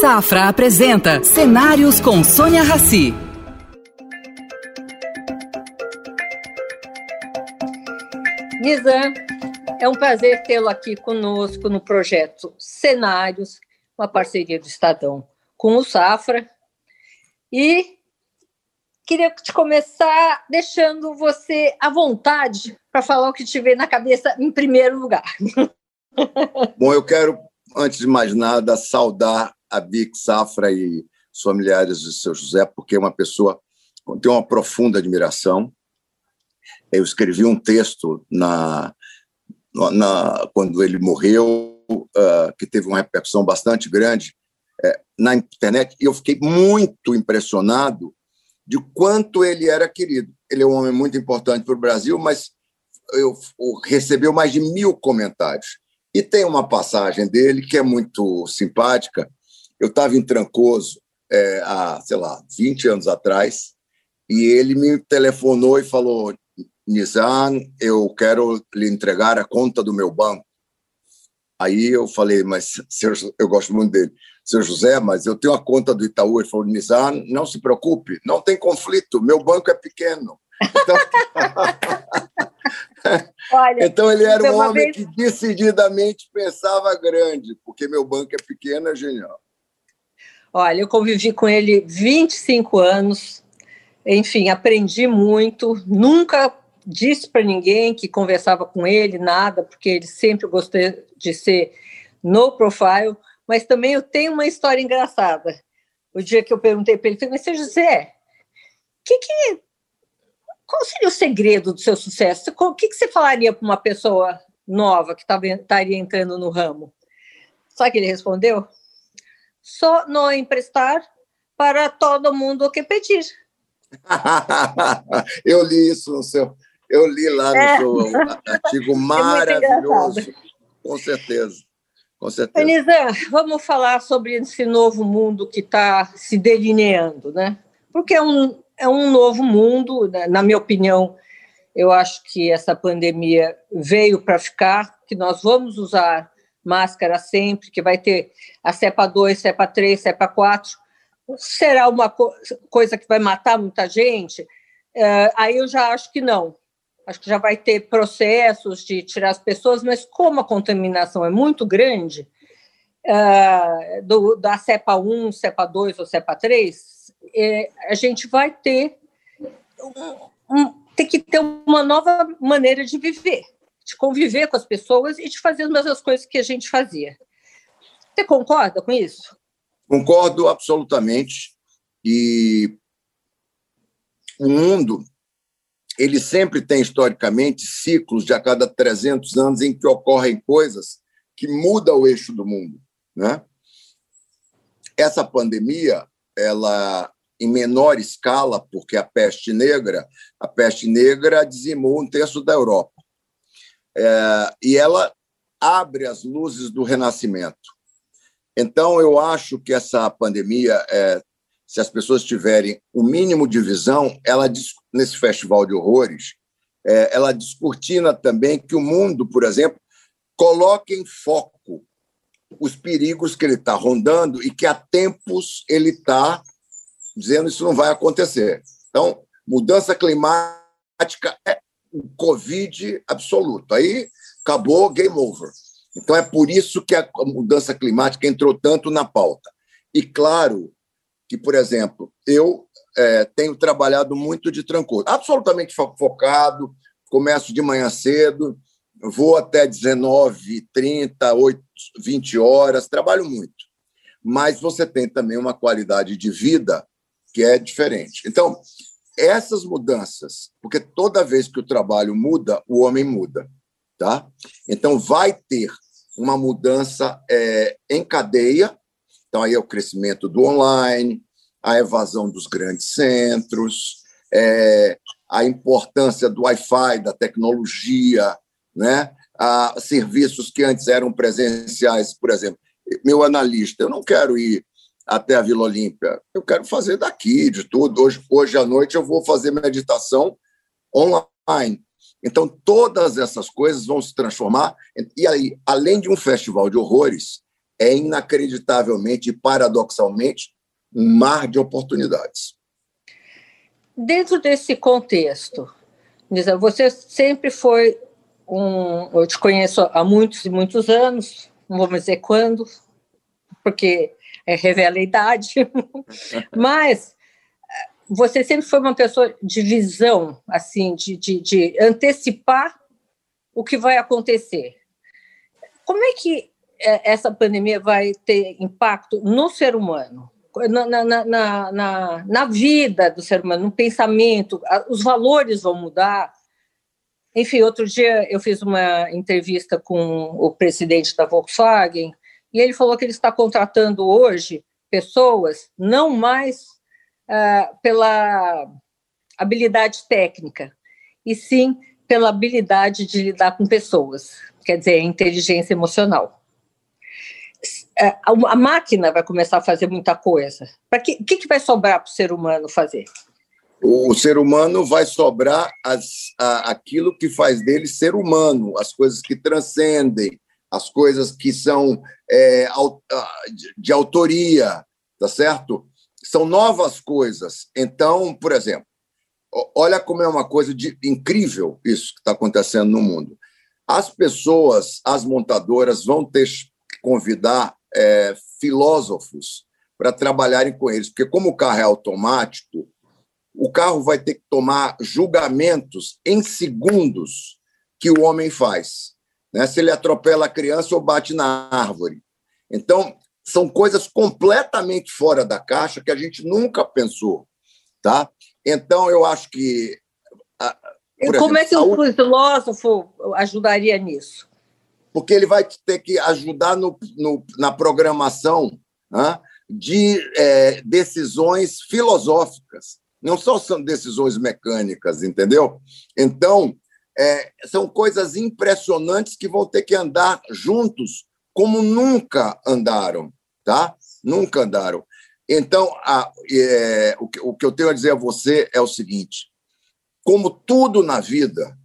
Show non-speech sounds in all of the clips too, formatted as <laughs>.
Safra apresenta Cenários com Sônia Rassi. Nizam, é um prazer tê-lo aqui conosco no projeto Cenários, uma parceria do Estadão com o Safra. E queria te começar deixando você à vontade para falar o que te veio na cabeça em primeiro lugar. <laughs> Bom, eu quero, antes de mais nada, saudar a Vic Safra e os familiares de seu José, porque é uma pessoa tem uma profunda admiração. Eu escrevi um texto na, na quando ele morreu, uh, que teve uma repercussão bastante grande uh, na internet, e eu fiquei muito impressionado de quanto ele era querido. Ele é um homem muito importante para o Brasil, mas eu, eu recebeu mais de mil comentários. E tem uma passagem dele que é muito simpática. Eu estava em Trancoso é, há, sei lá, 20 anos atrás, e ele me telefonou e falou: Nizam, eu quero lhe entregar a conta do meu banco. Aí eu falei, mas senhor, eu gosto muito dele. Seu José, mas eu tenho a conta do Itaú. Ele falou, Nizam, não se preocupe, não tem conflito, meu banco é pequeno. Então, <laughs> Olha, então ele era um homem vez... que decididamente pensava grande, porque meu banco é pequeno, é genial. Olha, eu convivi com ele 25 anos, enfim, aprendi muito, nunca disse para ninguém que conversava com ele, nada, porque ele sempre gostou de ser no profile, mas também eu tenho uma história engraçada. O dia que eu perguntei para ele, falei, mas seu José, que que, qual seria o segredo do seu sucesso? O que, que você falaria para uma pessoa nova que estaria entrando no ramo? O que ele respondeu? Só não emprestar para todo mundo o que pedir. <laughs> eu li isso no seu, eu li lá no é. seu artigo <laughs> é maravilhoso, é com certeza. Com certeza. Anisa, vamos falar sobre esse novo mundo que está se delineando, né? Porque é um, é um novo mundo, né? na minha opinião, eu acho que essa pandemia veio para ficar, que nós vamos usar máscara sempre, que vai ter a cepa 2, cepa 3, cepa 4. Será uma co coisa que vai matar muita gente? Uh, aí eu já acho que não acho que já vai ter processos de tirar as pessoas, mas como a contaminação é muito grande, uh, do, da cepa 1, cepa 2 ou cepa 3, é, a gente vai ter, um, um, ter que ter uma nova maneira de viver, de conviver com as pessoas e de fazer as mesmas coisas que a gente fazia. Você concorda com isso? Concordo absolutamente. E o mundo ele sempre tem, historicamente, ciclos de a cada 300 anos em que ocorrem coisas que mudam o eixo do mundo. Né? Essa pandemia, ela em menor escala, porque a peste negra, a peste negra dizimou um terço da Europa. É, e ela abre as luzes do renascimento. Então, eu acho que essa pandemia é, se as pessoas tiverem o mínimo de visão, ela nesse festival de horrores, é, ela descortina também que o mundo, por exemplo, coloque em foco os perigos que ele está rondando e que há tempos ele está dizendo isso não vai acontecer. Então, mudança climática é o Covid absoluto. Aí acabou, game over. Então, é por isso que a mudança climática entrou tanto na pauta. E, claro, que, por exemplo, eu é, tenho trabalhado muito de trancoso, absolutamente focado, começo de manhã cedo, vou até 19, 30, 8, 20 horas, trabalho muito. Mas você tem também uma qualidade de vida que é diferente. Então, essas mudanças, porque toda vez que o trabalho muda, o homem muda, tá? Então, vai ter uma mudança é, em cadeia então, aí é o crescimento do online, a evasão dos grandes centros, é, a importância do Wi-Fi, da tecnologia, né? a serviços que antes eram presenciais, por exemplo. Meu analista, eu não quero ir até a Vila Olímpia, eu quero fazer daqui, de tudo. Hoje, hoje à noite eu vou fazer meditação online. Então, todas essas coisas vão se transformar. E aí, além de um festival de horrores, é inacreditavelmente e paradoxalmente um mar de oportunidades. Dentro desse contexto, você sempre foi um. Eu te conheço há muitos e muitos anos, não vou dizer quando, porque é, revela a idade, <laughs> mas você sempre foi uma pessoa de visão, assim, de, de, de antecipar o que vai acontecer. Como é que é, essa pandemia vai ter impacto no ser humano? Na, na, na, na, na vida do ser humano, no pensamento, os valores vão mudar. Enfim, outro dia eu fiz uma entrevista com o presidente da Volkswagen e ele falou que ele está contratando hoje pessoas não mais uh, pela habilidade técnica, e sim pela habilidade de lidar com pessoas, quer dizer, inteligência emocional. É, a máquina vai começar a fazer muita coisa. Para que, que, que vai sobrar para o ser humano fazer? O ser humano vai sobrar as, a, aquilo que faz dele ser humano, as coisas que transcendem, as coisas que são é, de autoria, tá certo? São novas coisas. Então, por exemplo, olha como é uma coisa de, incrível isso que está acontecendo no mundo. As pessoas, as montadoras, vão ter que convidar é, filósofos para trabalharem com eles, porque, como o carro é automático, o carro vai ter que tomar julgamentos em segundos que o homem faz né? se ele atropela a criança ou bate na árvore. Então, são coisas completamente fora da caixa que a gente nunca pensou. Tá? Então, eu acho que. Como exemplo, é que o filósofo ajudaria nisso? Porque ele vai ter que ajudar no, no na programação né, de é, decisões filosóficas. Não só são decisões mecânicas, entendeu? Então, é, são coisas impressionantes que vão ter que andar juntos como nunca andaram, tá? Nunca andaram. Então, a, é, o, que, o, que, eu tenho a dizer a você é o seguinte: como tudo na vida,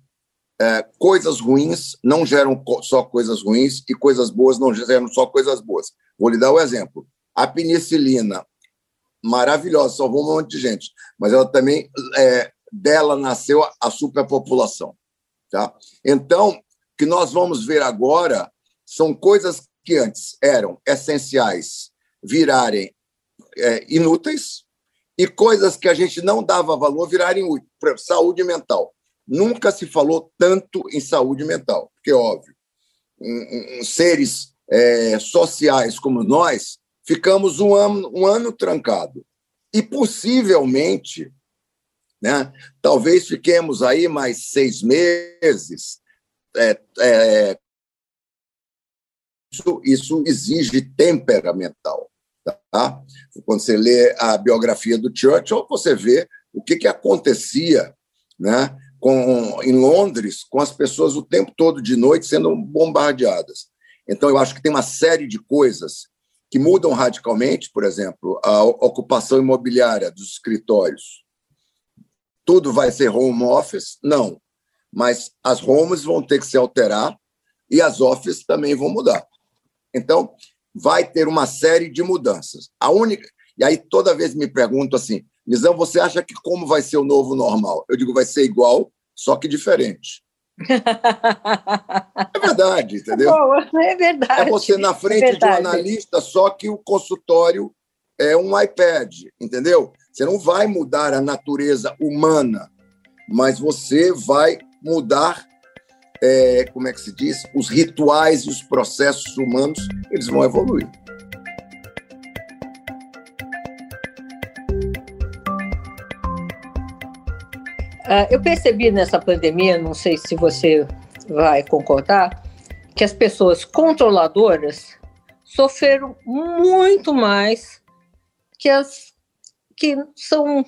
é, coisas ruins não geram só coisas ruins e coisas boas não geram só coisas boas. Vou lhe dar o um exemplo. A penicilina, maravilhosa, salvou um monte de gente, mas ela também, é, dela nasceu a superpopulação. Tá? Então, o que nós vamos ver agora são coisas que antes eram essenciais virarem é, inúteis e coisas que a gente não dava valor virarem úteis. Saúde mental. Nunca se falou tanto em saúde mental, porque, óbvio, um, um, seres é, sociais como nós ficamos um ano, um ano trancado. E possivelmente né? Talvez fiquemos aí mais seis meses. É, é, isso, isso exige temperamental. Tá? Quando você lê a biografia do Churchill, você vê o que, que acontecia né, com, em Londres com as pessoas o tempo todo de noite sendo bombardeadas. Então, eu acho que tem uma série de coisas que mudam radicalmente, por exemplo, a ocupação imobiliária dos escritórios tudo vai ser home office? Não. Mas as homes vão ter que se alterar e as offices também vão mudar. Então, vai ter uma série de mudanças. A única. E aí, toda vez me pergunto assim, Nizam, você acha que como vai ser o novo normal? Eu digo, vai ser igual, só que diferente. <laughs> é verdade, entendeu? Boa, é verdade. É você na frente é de um analista, só que o consultório é um iPad, entendeu? Você não vai mudar a natureza humana, mas você vai mudar, é, como é que se diz, os rituais e os processos humanos, eles vão evoluir. Uh, eu percebi nessa pandemia, não sei se você vai concordar, que as pessoas controladoras sofreram muito mais que as que são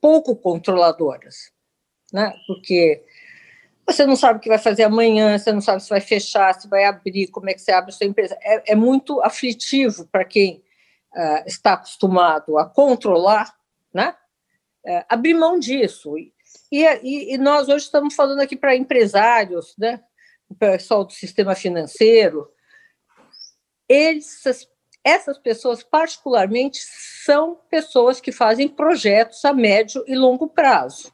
pouco controladoras, né? Porque você não sabe o que vai fazer amanhã, você não sabe se vai fechar, se vai abrir, como é que você abre a sua empresa. É, é muito aflitivo para quem uh, está acostumado a controlar, né? Uh, abrir mão disso. E, e, e nós hoje estamos falando aqui para empresários, né? O pessoal do sistema financeiro, eles, essas pessoas, particularmente, são pessoas que fazem projetos a médio e longo prazo.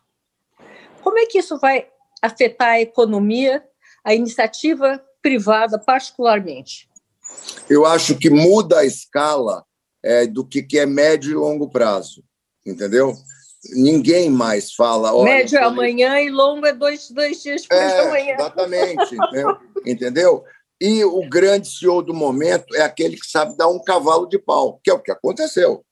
Como é que isso vai afetar a economia, a iniciativa privada, particularmente? Eu acho que muda a escala é, do que, que é médio e longo prazo, entendeu? Ninguém mais fala. Médio é amanhã e longo é dois, dois dias depois é, amanhã. Exatamente, entendeu? <laughs> entendeu? E o grande CEO do momento é aquele que sabe dar um cavalo de pau, que é o que aconteceu,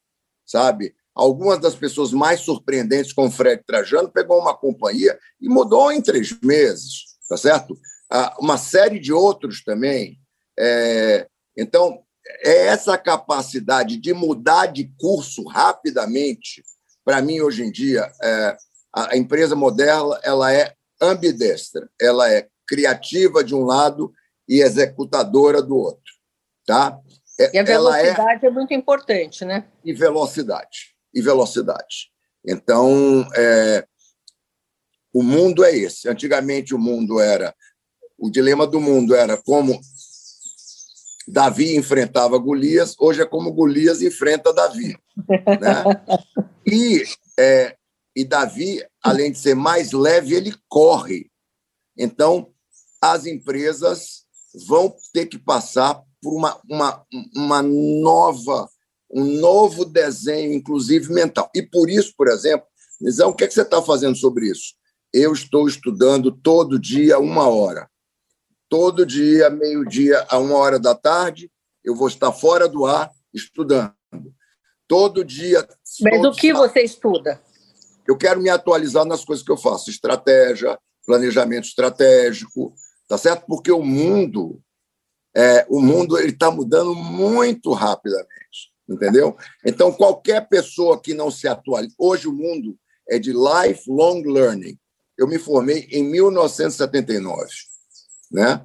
sabe? Algumas das pessoas mais surpreendentes, como Fred Trajano, pegou uma companhia e mudou em três meses, tá certo? Ah, uma série de outros também. É, então, é essa capacidade de mudar de curso rapidamente, para mim, hoje em dia, é, a empresa moderna ela é ambidestra, ela é criativa de um lado e executadora do outro. Tá? É, e a velocidade é, é, muito importante, né? E velocidade. E velocidade. Então, é, o mundo é esse. Antigamente, o mundo era. O dilema do mundo era como Davi enfrentava Golias, hoje é como Golias enfrenta Davi. Né? <laughs> E, é, e Davi, além de ser mais leve, ele corre. Então, as empresas vão ter que passar por uma, uma, uma nova, um novo desenho, inclusive mental. E por isso, por exemplo, Nizão, o que, é que você está fazendo sobre isso? Eu estou estudando todo dia uma hora. Todo dia, meio-dia, a uma hora da tarde, eu vou estar fora do ar estudando. Todo dia. Mas o que você estuda? Eu quero me atualizar nas coisas que eu faço: estratégia, planejamento estratégico, tá certo? Porque o mundo, é, o mundo ele está mudando muito rapidamente, entendeu? Então qualquer pessoa que não se atualize, hoje o mundo é de lifelong learning. Eu me formei em 1979 né?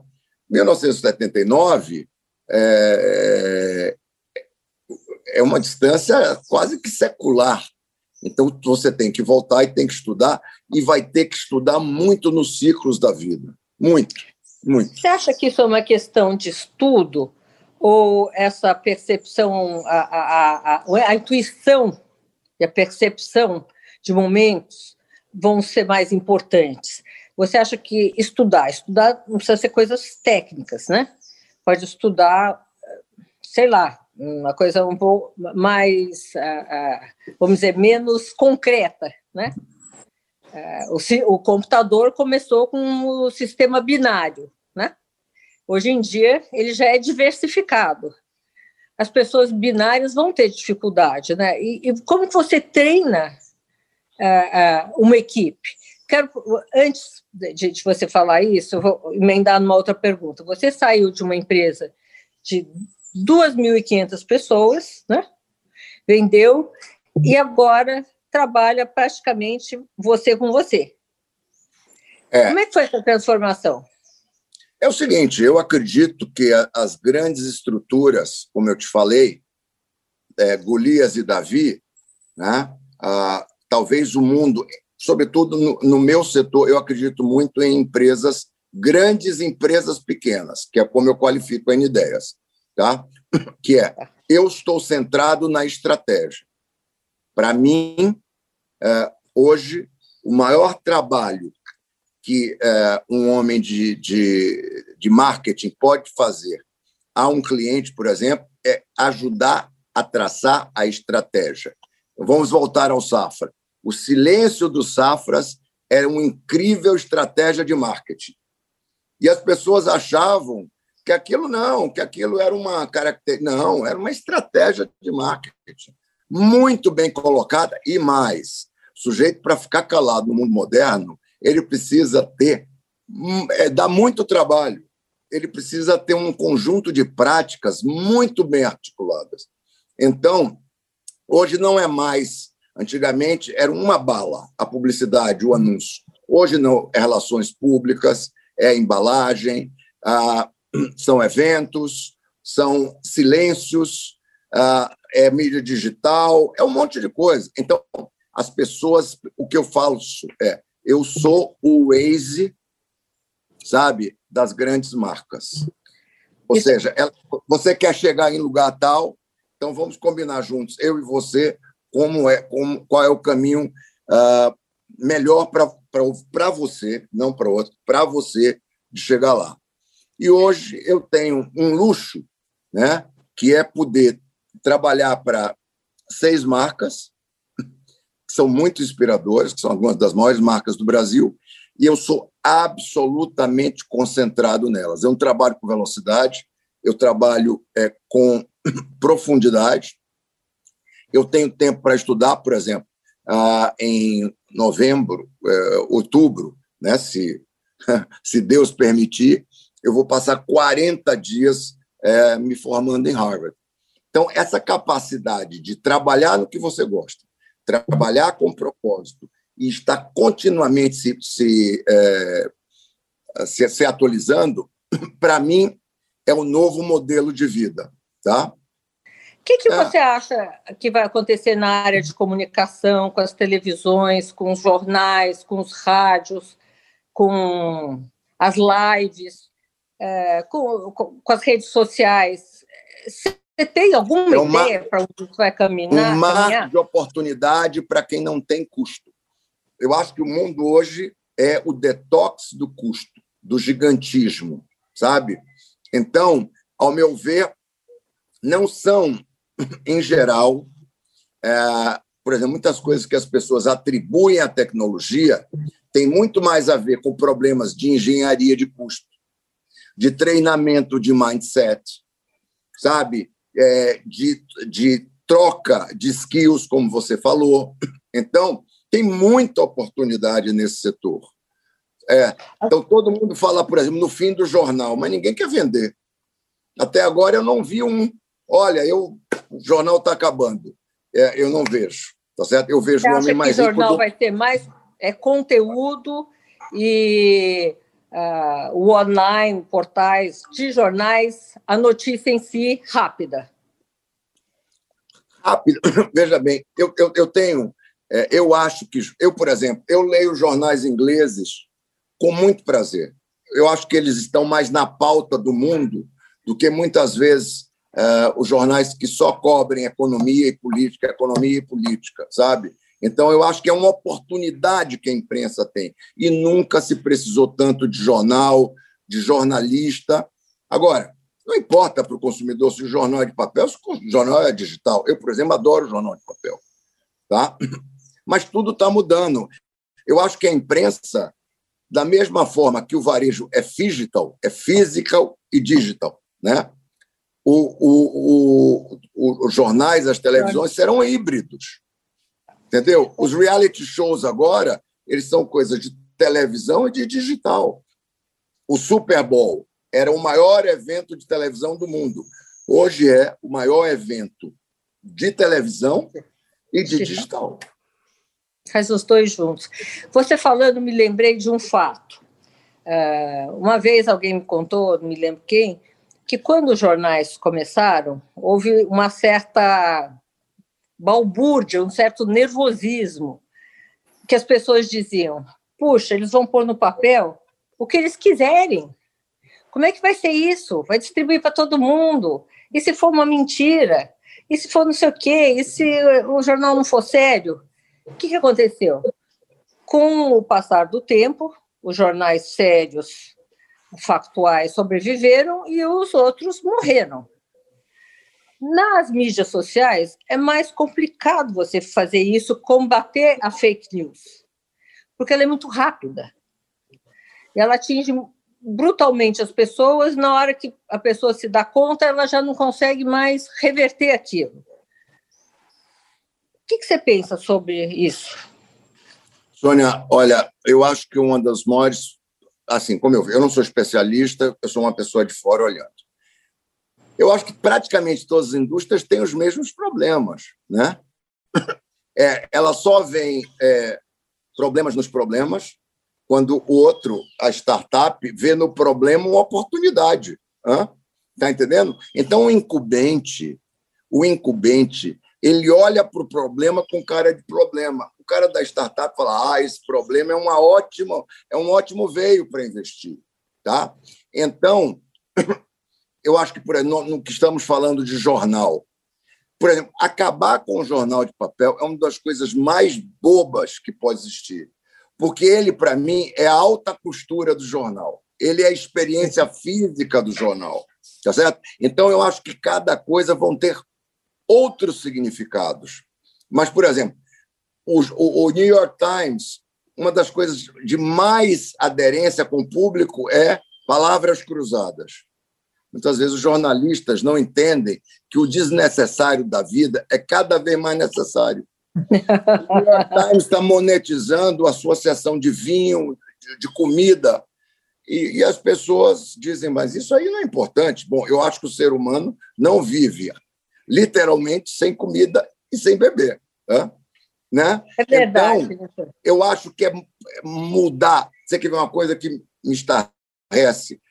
1979 é, é uma distância quase que secular. Então, você tem que voltar e tem que estudar, e vai ter que estudar muito nos ciclos da vida. Muito, muito. Você acha que isso é uma questão de estudo? Ou essa percepção, a, a, a, a intuição e a percepção de momentos vão ser mais importantes? Você acha que estudar, estudar não precisa ser coisas técnicas, né? Pode estudar, sei lá, uma coisa um pouco mais, uh, uh, vamos dizer, menos concreta, né? Uh, o, o, computador começou com o sistema binário, né? Hoje em dia ele já é diversificado. As pessoas binárias vão ter dificuldade, né? E, e como você treina uma equipe? Quero, antes de, de você falar isso, eu vou emendar numa outra pergunta. Você saiu de uma empresa de 2.500 pessoas, né? vendeu, e agora trabalha praticamente você com você. É. Como é que foi essa transformação? É o seguinte, eu acredito que as grandes estruturas, como eu te falei, é, Golias e Davi, né, ah, talvez o mundo sobretudo no, no meu setor, eu acredito muito em empresas, grandes empresas pequenas, que é como eu qualifico a Ideias, tá? <clears throat> que é, eu estou centrado na estratégia. Para mim, é, hoje, o maior trabalho que é, um homem de, de, de marketing pode fazer a um cliente, por exemplo, é ajudar a traçar a estratégia. Vamos voltar ao Safra. O silêncio dos Safras era uma incrível estratégia de marketing. E as pessoas achavam que aquilo não, que aquilo era uma característica. Não, era uma estratégia de marketing muito bem colocada e mais. O sujeito, para ficar calado no mundo moderno, ele precisa ter. É, dá muito trabalho. Ele precisa ter um conjunto de práticas muito bem articuladas. Então, hoje não é mais Antigamente era uma bala a publicidade, o anúncio. Hoje não, é relações públicas, é embalagem, ah, <clears throat> são eventos, são silêncios, é mídia digital, é um monte de coisa. Então, as pessoas, o que eu falo é, eu sou o Waze, sabe, das grandes marcas. Ou Isso. seja, ela, você quer chegar em lugar tal, então vamos combinar juntos, eu e você, como é, como, qual é o caminho uh, melhor para você, não para outro, para você de chegar lá. E hoje eu tenho um luxo, né, que é poder trabalhar para seis marcas, que são muito inspiradoras, que são algumas das maiores marcas do Brasil, e eu sou absolutamente concentrado nelas. Eu trabalho com velocidade, eu trabalho é, com <clears throat> profundidade. Eu tenho tempo para estudar, por exemplo, ah, em novembro, é, outubro, né, se, <laughs> se Deus permitir, eu vou passar 40 dias é, me formando em Harvard. Então, essa capacidade de trabalhar no que você gosta, trabalhar com propósito e estar continuamente se, se, é, se, se atualizando, <clears throat> para mim, é o um novo modelo de vida. Tá? O que, que é. você acha que vai acontecer na área de comunicação, com as televisões, com os jornais, com os rádios, com as lives, é, com, com, com, as redes sociais? Você tem alguma é uma, ideia para onde isso vai caminhar? Um mar caminhar? de oportunidade para quem não tem custo. Eu acho que o mundo hoje é o detox do custo, do gigantismo, sabe? Então, ao meu ver, não são, <clears throat> em geral, é, por exemplo, muitas coisas que as pessoas atribuem à tecnologia têm muito mais a ver com problemas de engenharia de custo, de treinamento de mindset, sabe? É, de, de troca de skills, como você falou. Então, tem muita oportunidade nesse setor. É, então, todo mundo fala, por exemplo, no fim do jornal, mas ninguém quer vender. Até agora eu não vi um. Olha, eu, o jornal está acabando. É, eu não vejo. Tá certo? Eu vejo Você o homem mais rico. O jornal do... vai ter mais é, conteúdo e uh, o online, portais de jornais, a notícia em si rápida. Rápida. <coughs> Veja bem, eu, eu, eu tenho é, eu acho que, eu, por exemplo, eu leio jornais ingleses com muito prazer. Eu acho que eles estão mais na pauta do mundo do que muitas vezes é, os jornais que só cobrem economia e política, economia e política, sabe? Então, eu acho que é uma oportunidade que a imprensa tem. E nunca se precisou tanto de jornal, de jornalista. Agora, não importa para o consumidor se o jornal é de papel, se o jornal é digital. Eu, por exemplo, adoro jornal de papel. Tá? mas tudo está mudando. Eu acho que a imprensa, da mesma forma que o varejo é physical, é physical e digital, né? O, o, o, os jornais, as televisões serão híbridos, entendeu? Os reality shows agora, eles são coisas de televisão e de digital. O Super Bowl era o maior evento de televisão do mundo. Hoje é o maior evento de televisão e de digital. Faz os dois juntos. Você falando, me lembrei de um fato. Uh, uma vez alguém me contou, não me lembro quem, que quando os jornais começaram, houve uma certa balbúrdia, um certo nervosismo, que as pessoas diziam: puxa, eles vão pôr no papel o que eles quiserem. Como é que vai ser isso? Vai distribuir para todo mundo? E se for uma mentira? E se for não sei o quê? E se o jornal não for sério? O que, que aconteceu? Com o passar do tempo, os jornais sérios, factuais, sobreviveram e os outros morreram. Nas mídias sociais, é mais complicado você fazer isso, combater a fake news, porque ela é muito rápida. Ela atinge brutalmente as pessoas, na hora que a pessoa se dá conta, ela já não consegue mais reverter aquilo que, que você pensa sobre isso? Sônia, olha, eu acho que uma das maiores, assim, como eu, eu não sou especialista, eu sou uma pessoa de fora olhando. Eu acho que praticamente todas as indústrias têm os mesmos problemas, né? É, ela só vem é, problemas nos problemas quando o outro, a startup, vê no problema uma oportunidade. Está entendendo? Então, o incumbente, o incumbente, ele olha para o problema com cara de problema. O cara da startup fala: ah, esse problema é uma ótima, é um ótimo veio para investir. Tá? Então, eu acho que por no, no que estamos falando de jornal, por exemplo, acabar com o jornal de papel é uma das coisas mais bobas que pode existir, porque ele, para mim, é a alta costura do jornal. Ele é a experiência física do jornal, tá certo? Então, eu acho que cada coisa vão ter outros significados. Mas, por exemplo, o, o New York Times, uma das coisas de mais aderência com o público é palavras cruzadas. Muitas vezes os jornalistas não entendem que o desnecessário da vida é cada vez mais necessário. O New York Times está monetizando a sua seção de vinho, de, de comida, e, e, as pessoas dizem, mas isso aí não é importante. Bom, eu acho que o ser humano não vive literalmente sem comida e sem beber. Né? É verdade. Então, eu acho que é mudar. Você quer ver uma coisa que me estarrece?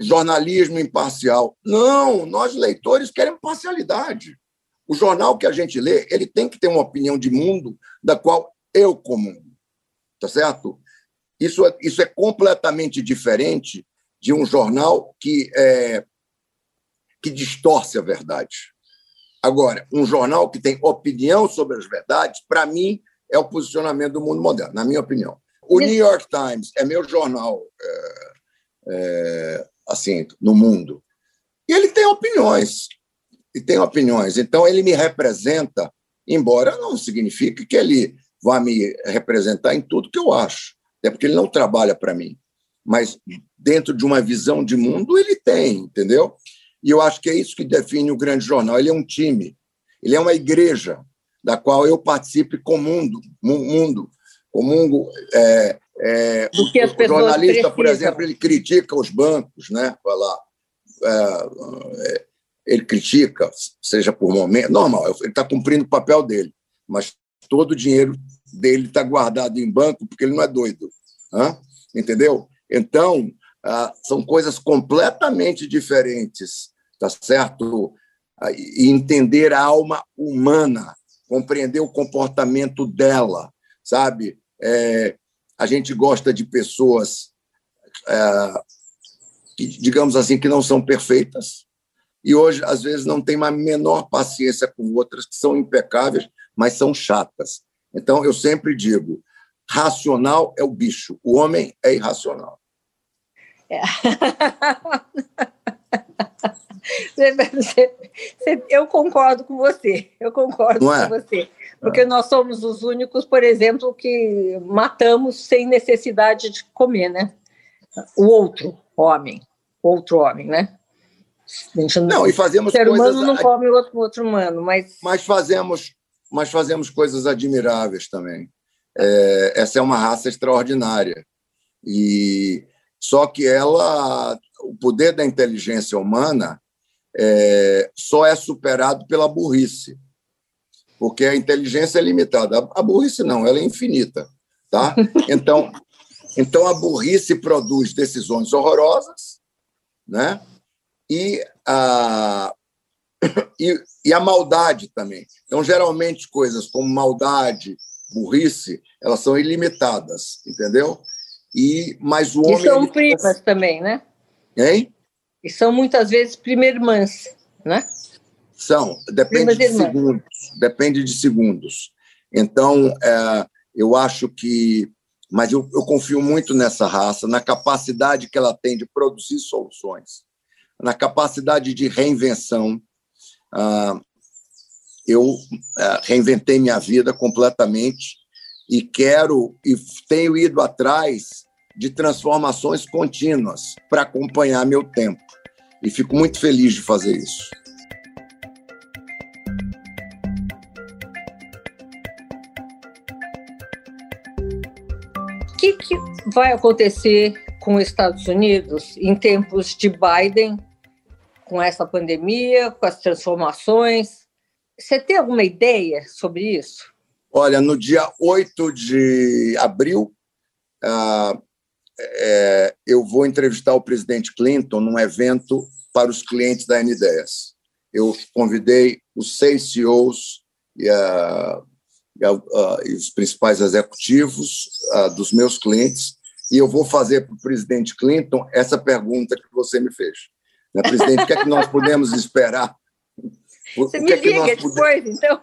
Jornalismo imparcial. Não, nós leitores queremos parcialidade. O jornal que a gente lê, ele tem que ter uma opinião de mundo da qual eu comungo. Tá certo? Isso é, isso é completamente diferente de um jornal que, é, que distorce a verdade. Agora, um jornal que tem opinião sobre as verdades, para mim, é o posicionamento do mundo moderno, na minha opinião. O New York Times é meu jornal é, é, assim no mundo. E ele tem opiniões. E tem opiniões. Então, ele me representa, embora não signifique que ele vá me representar em tudo que eu acho. Até porque ele não trabalha para mim. Mas dentro de uma visão de mundo, ele tem, entendeu? E eu acho que é isso que define o grande jornal. Ele é um time, ele é uma igreja da qual eu participo e comundo, mundo, comungo é, é, as o, pessoas jornalista, precisam. por exemplo, ele critica os bancos, né? Vai lá, é, é, ele critica, seja por momento, normal, ele está cumprindo o papel dele, mas todo o dinheiro dele está guardado em banco porque ele não é doido, hein? entendeu? Então ah, são coisas completamente diferentes, tá certo? E entender a alma humana, compreender o comportamento dela, sabe? É, a gente gosta de pessoas, é, que, digamos assim, que não são perfeitas, e hoje, às vezes, não tem uma menor paciência com outras que são impecáveis, mas são chatas. Então, eu sempre digo: racional é o bicho, o homem é irracional. É. <laughs> <laughs> Eu concordo com você, eu concordo é? com você. Porque é. nós somos os únicos, por exemplo, que matamos sem necessidade de comer, né? O outro homem, outro homem, né? Não, não, e fazemos o ser coisas... humano não come o outro, outro humano, mas... Mas fazemos, mas fazemos coisas admiráveis também. É, essa é uma raça extraordinária. E só que ela, o poder da inteligência humana é, só é superado pela burrice, porque a inteligência é limitada. A burrice não, ela é infinita. Tá? <laughs> Então, então a burrice produz decisões horrorosas, né? E a, e, e a maldade também. Então, geralmente, coisas como maldade, burrice, elas são ilimitadas, entendeu? E, mas o homem. E são primas também, né? Hein? E são muitas vezes irmãs, né? São, depende de segundos. Depende de segundos. Então, é, eu acho que. Mas eu, eu confio muito nessa raça, na capacidade que ela tem de produzir soluções, na capacidade de reinvenção. Ah, eu é, reinventei minha vida completamente e quero e tenho ido atrás de transformações contínuas para acompanhar meu tempo. E fico muito feliz de fazer isso. O que, que vai acontecer com os Estados Unidos em tempos de Biden, com essa pandemia, com as transformações? Você tem alguma ideia sobre isso? Olha, no dia 8 de abril, uh, é, eu vou entrevistar o presidente Clinton num evento para os clientes da N10. Eu convidei os seis CEOs e, a, e, a, a, e os principais executivos dos meus clientes e eu vou fazer para o presidente Clinton essa pergunta que você me fez. Né, presidente, o que é que nós podemos esperar? Você o me que liga é que nós depois, então.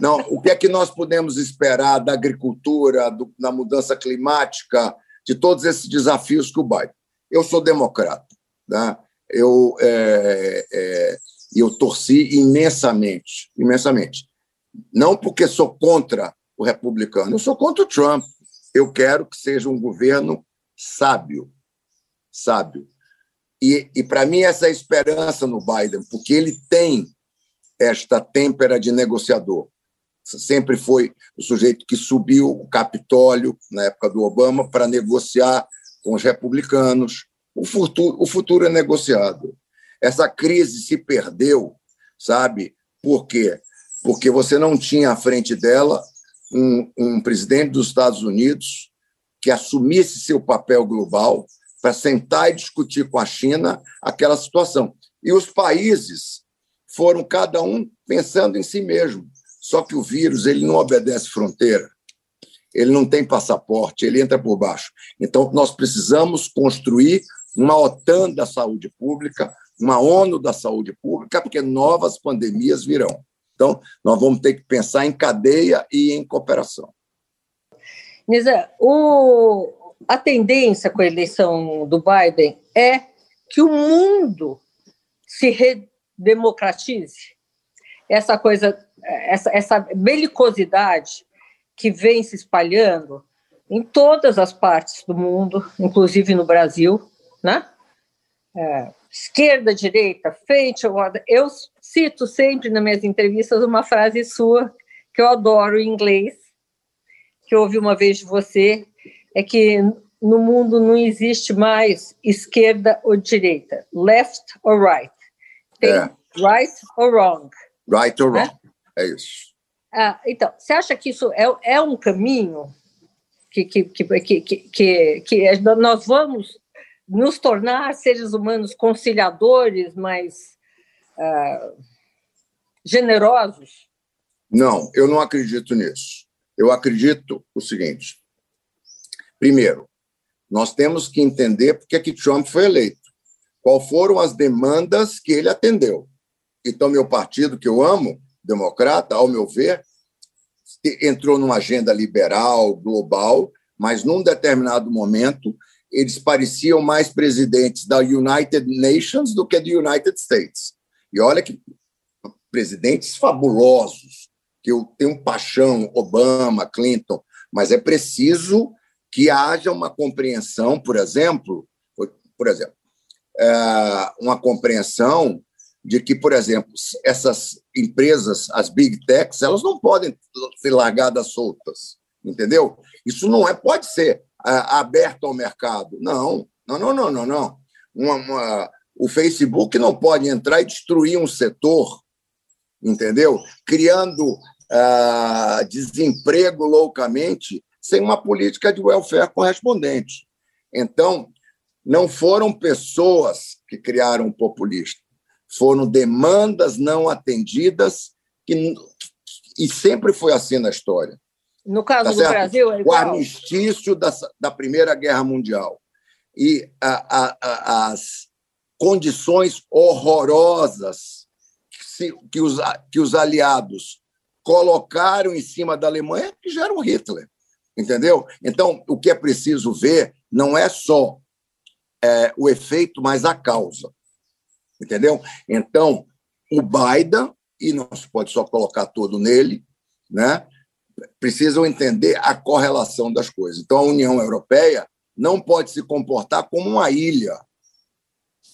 Não, o que é que nós podemos esperar da agricultura, do, da mudança climática, de todos esses desafios que o Biden? Eu sou democrata, né? eu, é, é, eu torci imensamente, imensamente. Não porque sou contra o republicano, eu sou contra o Trump. Eu quero que seja um governo sábio, sábio. E, e para mim, essa é a esperança no Biden, porque ele tem esta têmpera de negociador. Sempre foi o sujeito que subiu o Capitólio, na época do Obama, para negociar com os republicanos. O futuro, o futuro é negociado. Essa crise se perdeu, sabe? Por quê? Porque você não tinha à frente dela um, um presidente dos Estados Unidos que assumisse seu papel global para sentar e discutir com a China aquela situação. E os países foram cada um pensando em si mesmo. Só que o vírus ele não obedece fronteira, ele não tem passaporte, ele entra por baixo. Então, nós precisamos construir uma OTAN da saúde pública, uma ONU da saúde pública, porque novas pandemias virão. Então, nós vamos ter que pensar em cadeia e em cooperação. Nisa, o, a tendência com a eleição do Biden é que o mundo se redemocratize. Essa coisa, essa, essa belicosidade que vem se espalhando em todas as partes do mundo, inclusive no Brasil, né? É, esquerda, direita, frente, eu cito sempre nas minhas entrevistas uma frase sua que eu adoro em inglês, que eu ouvi uma vez de você, é que no mundo não existe mais esquerda ou direita, left or right. Tem é. right or wrong. Right or né? wrong, é isso. Ah, então, você acha que isso é, é um caminho que, que, que, que, que, que nós vamos nos tornar seres humanos conciliadores, mais uh, generosos? Não, eu não acredito nisso. Eu acredito o seguinte: primeiro, nós temos que entender por que Trump foi eleito, qual foram as demandas que ele atendeu. Então, meu partido, que eu amo, democrata, ao meu ver, entrou numa agenda liberal, global, mas num determinado momento eles pareciam mais presidentes da United Nations do que do United States. E olha que presidentes fabulosos, que eu tenho paixão, Obama, Clinton, mas é preciso que haja uma compreensão, por exemplo, por exemplo, é, uma compreensão de que, por exemplo, essas empresas, as big techs, elas não podem ser largadas soltas, entendeu? Isso não é, pode ser aberto ao mercado. Não, não, não, não, não, não. Uma, uma, o Facebook não pode entrar e destruir um setor, entendeu? Criando uh, desemprego loucamente sem uma política de welfare correspondente. Então, não foram pessoas que criaram o populista, foram demandas não atendidas que, e sempre foi assim na história. No caso tá do certo? Brasil, é igual. O armistício da, da Primeira Guerra Mundial e a, a, a, as condições horrorosas que, se, que, os, que os aliados colocaram em cima da Alemanha que geram Hitler. Entendeu? Então, o que é preciso ver não é só é, o efeito, mas a causa. Entendeu? Então, o Biden, e não se pode só colocar todo nele, né? precisam entender a correlação das coisas. Então, a União Europeia não pode se comportar como uma ilha,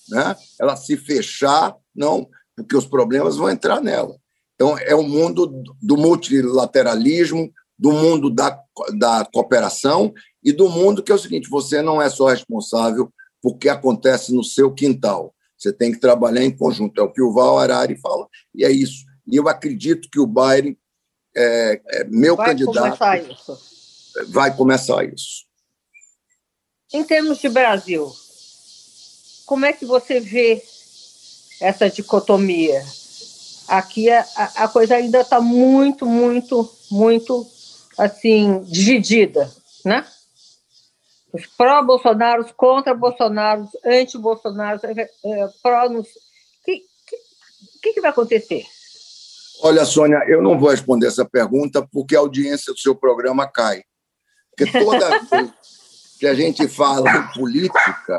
né? ela se fechar, não, porque os problemas vão entrar nela. Então, é o mundo do multilateralismo, do mundo da, da cooperação e do mundo que é o seguinte: você não é só responsável por que acontece no seu quintal. Você tem que trabalhar em conjunto. É o que o Val Arari fala, e é isso. E eu acredito que o Biden é, é meu vai candidato. Começar isso. Vai começar isso. Em termos de Brasil, como é que você vê essa dicotomia? Aqui a, a coisa ainda está muito, muito, muito assim dividida, né? Os pró-Bolsonaros, contra-Bolsonaros, anti-Bolsonaros, é, é, pró... O que, que, que vai acontecer? Olha, Sônia, eu não vou responder essa pergunta porque a audiência do seu programa cai. Porque toda <laughs> vez que a gente fala em política,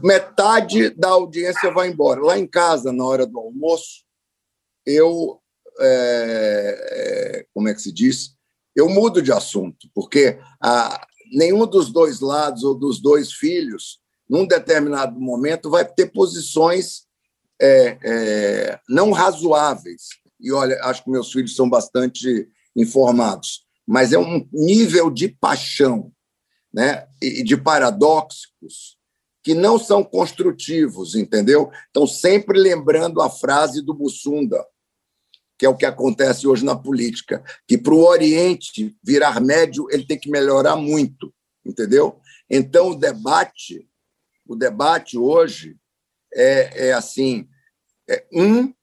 metade da audiência vai embora. Lá em casa, na hora do almoço, eu. É, como é que se diz? Eu mudo de assunto, porque a, nenhum dos dois lados ou dos dois filhos, num determinado momento, vai ter posições é, é não razoáveis e olha, acho que meus filhos são bastante informados, mas é um nível de paixão né, e de paradoxos que não são construtivos, entendeu? Estão sempre lembrando a frase do Bussunda, que é o que acontece hoje na política, que para o Oriente virar médio ele tem que melhorar muito, entendeu? Então o debate, o debate hoje é, é assim, é um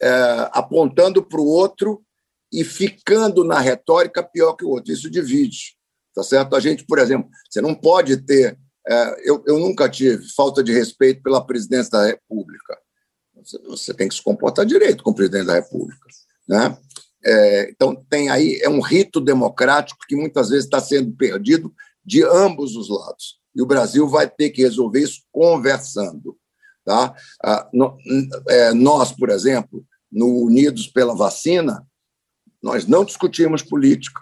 é, apontando para o outro e ficando na retórica pior que o outro. Isso divide. Tá certo? A gente, por exemplo, você não pode ter. É, eu, eu nunca tive falta de respeito pela presidência da República. Você, tem que se comportar direito com o presidente da República. Né? É, então, tem aí é um rito democrático que muitas vezes está sendo perdido de ambos os lados. E o Brasil vai ter que resolver isso conversando. Tá? Ah, no, é, nós, por exemplo, no Unidos pela Vacina, nós não discutimos política.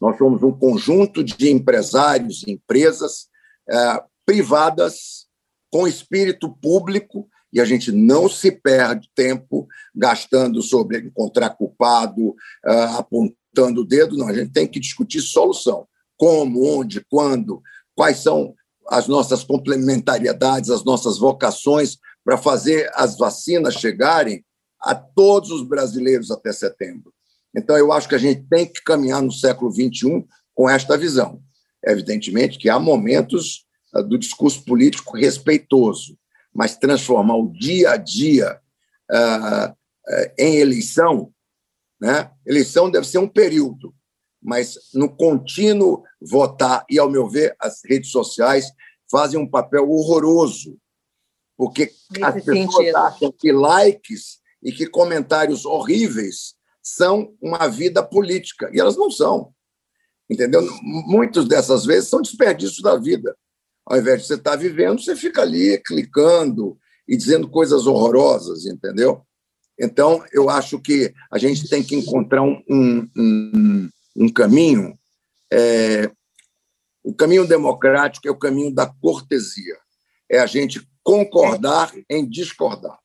Nós somos um conjunto de empresários e empresas é, privadas com espírito público e a gente não se perde tempo gastando sobre encontrar culpado, é, apontando o dedo, não. A gente tem que discutir solução. Como, onde, quando, quais são as nossas complementariedades, as nossas vocações para fazer as vacinas chegarem a todos os brasileiros até setembro. Então, eu acho que a gente tem que caminhar no século XXI com esta visão. Evidentemente que há momentos ah, do discurso político respeitoso, mas transformar o dia a dia uh, uh, em eleição, né? eleição deve ser um período, mas no contínuo votar, e, ao meu ver, as redes sociais fazem um papel horroroso, porque Nesse as pessoas sentido. acham que likes e que comentários horríveis são uma vida política, e elas não são. Entendeu? Muitas dessas vezes são desperdícios da vida. Ao invés de você estar vivendo, você fica ali clicando e dizendo coisas horrorosas, entendeu? Então, eu acho que a gente tem que encontrar um, um, um caminho. É, o caminho democrático é o caminho da cortesia. É a gente concordar em discordar.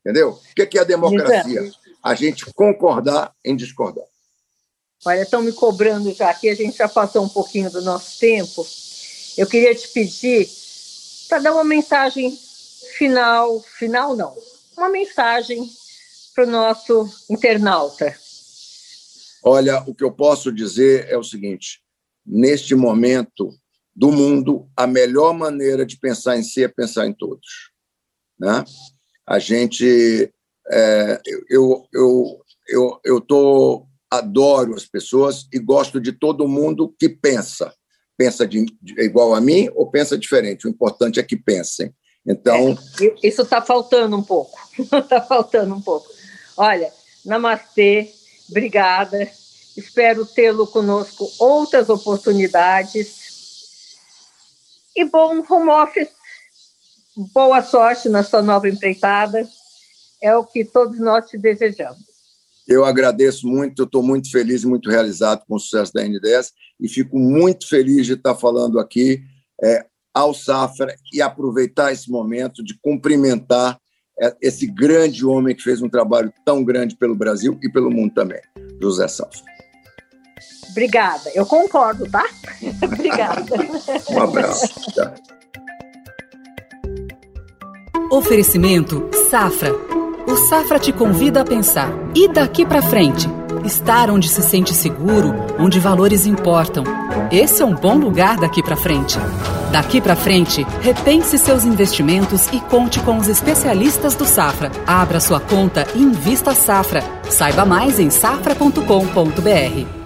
Entendeu? O que é a democracia? A gente concordar em discordar. Olha, estão me cobrando já aqui, a gente já passou um pouquinho do nosso tempo. Eu queria te pedir para dar uma mensagem final, final não, uma mensagem para o nosso internauta. Olha, o que eu posso dizer é o seguinte: neste momento do mundo, a melhor maneira de pensar em si é pensar em todos. Né? A gente, é, eu, eu, eu, eu tô, adoro as pessoas e gosto de todo mundo que pensa. Pensa de, de igual a mim ou pensa diferente. O importante é que pensem. Então. É, isso está faltando um pouco. Está <laughs> faltando um pouco. Olha, namastê, obrigada. Espero tê-lo conosco outras oportunidades. E bom home office. Boa sorte na sua nova empreitada. É o que todos nós te desejamos. Eu agradeço muito, estou muito feliz e muito realizado com o sucesso da N10 e fico muito feliz de estar falando aqui é, ao Safra e aproveitar esse momento de cumprimentar é, esse grande homem que fez um trabalho tão grande pelo Brasil e pelo mundo também, José Safra. Obrigada. Eu concordo, tá? <laughs> Obrigada. um abraço. Tá. Oferecimento Safra. O Safra te convida a pensar. E daqui para frente? Estar onde se sente seguro, onde valores importam. Esse é um bom lugar daqui para frente. Daqui para frente, repense seus investimentos e conte com os especialistas do Safra. Abra sua conta e invista Safra. Saiba mais em safra.com.br.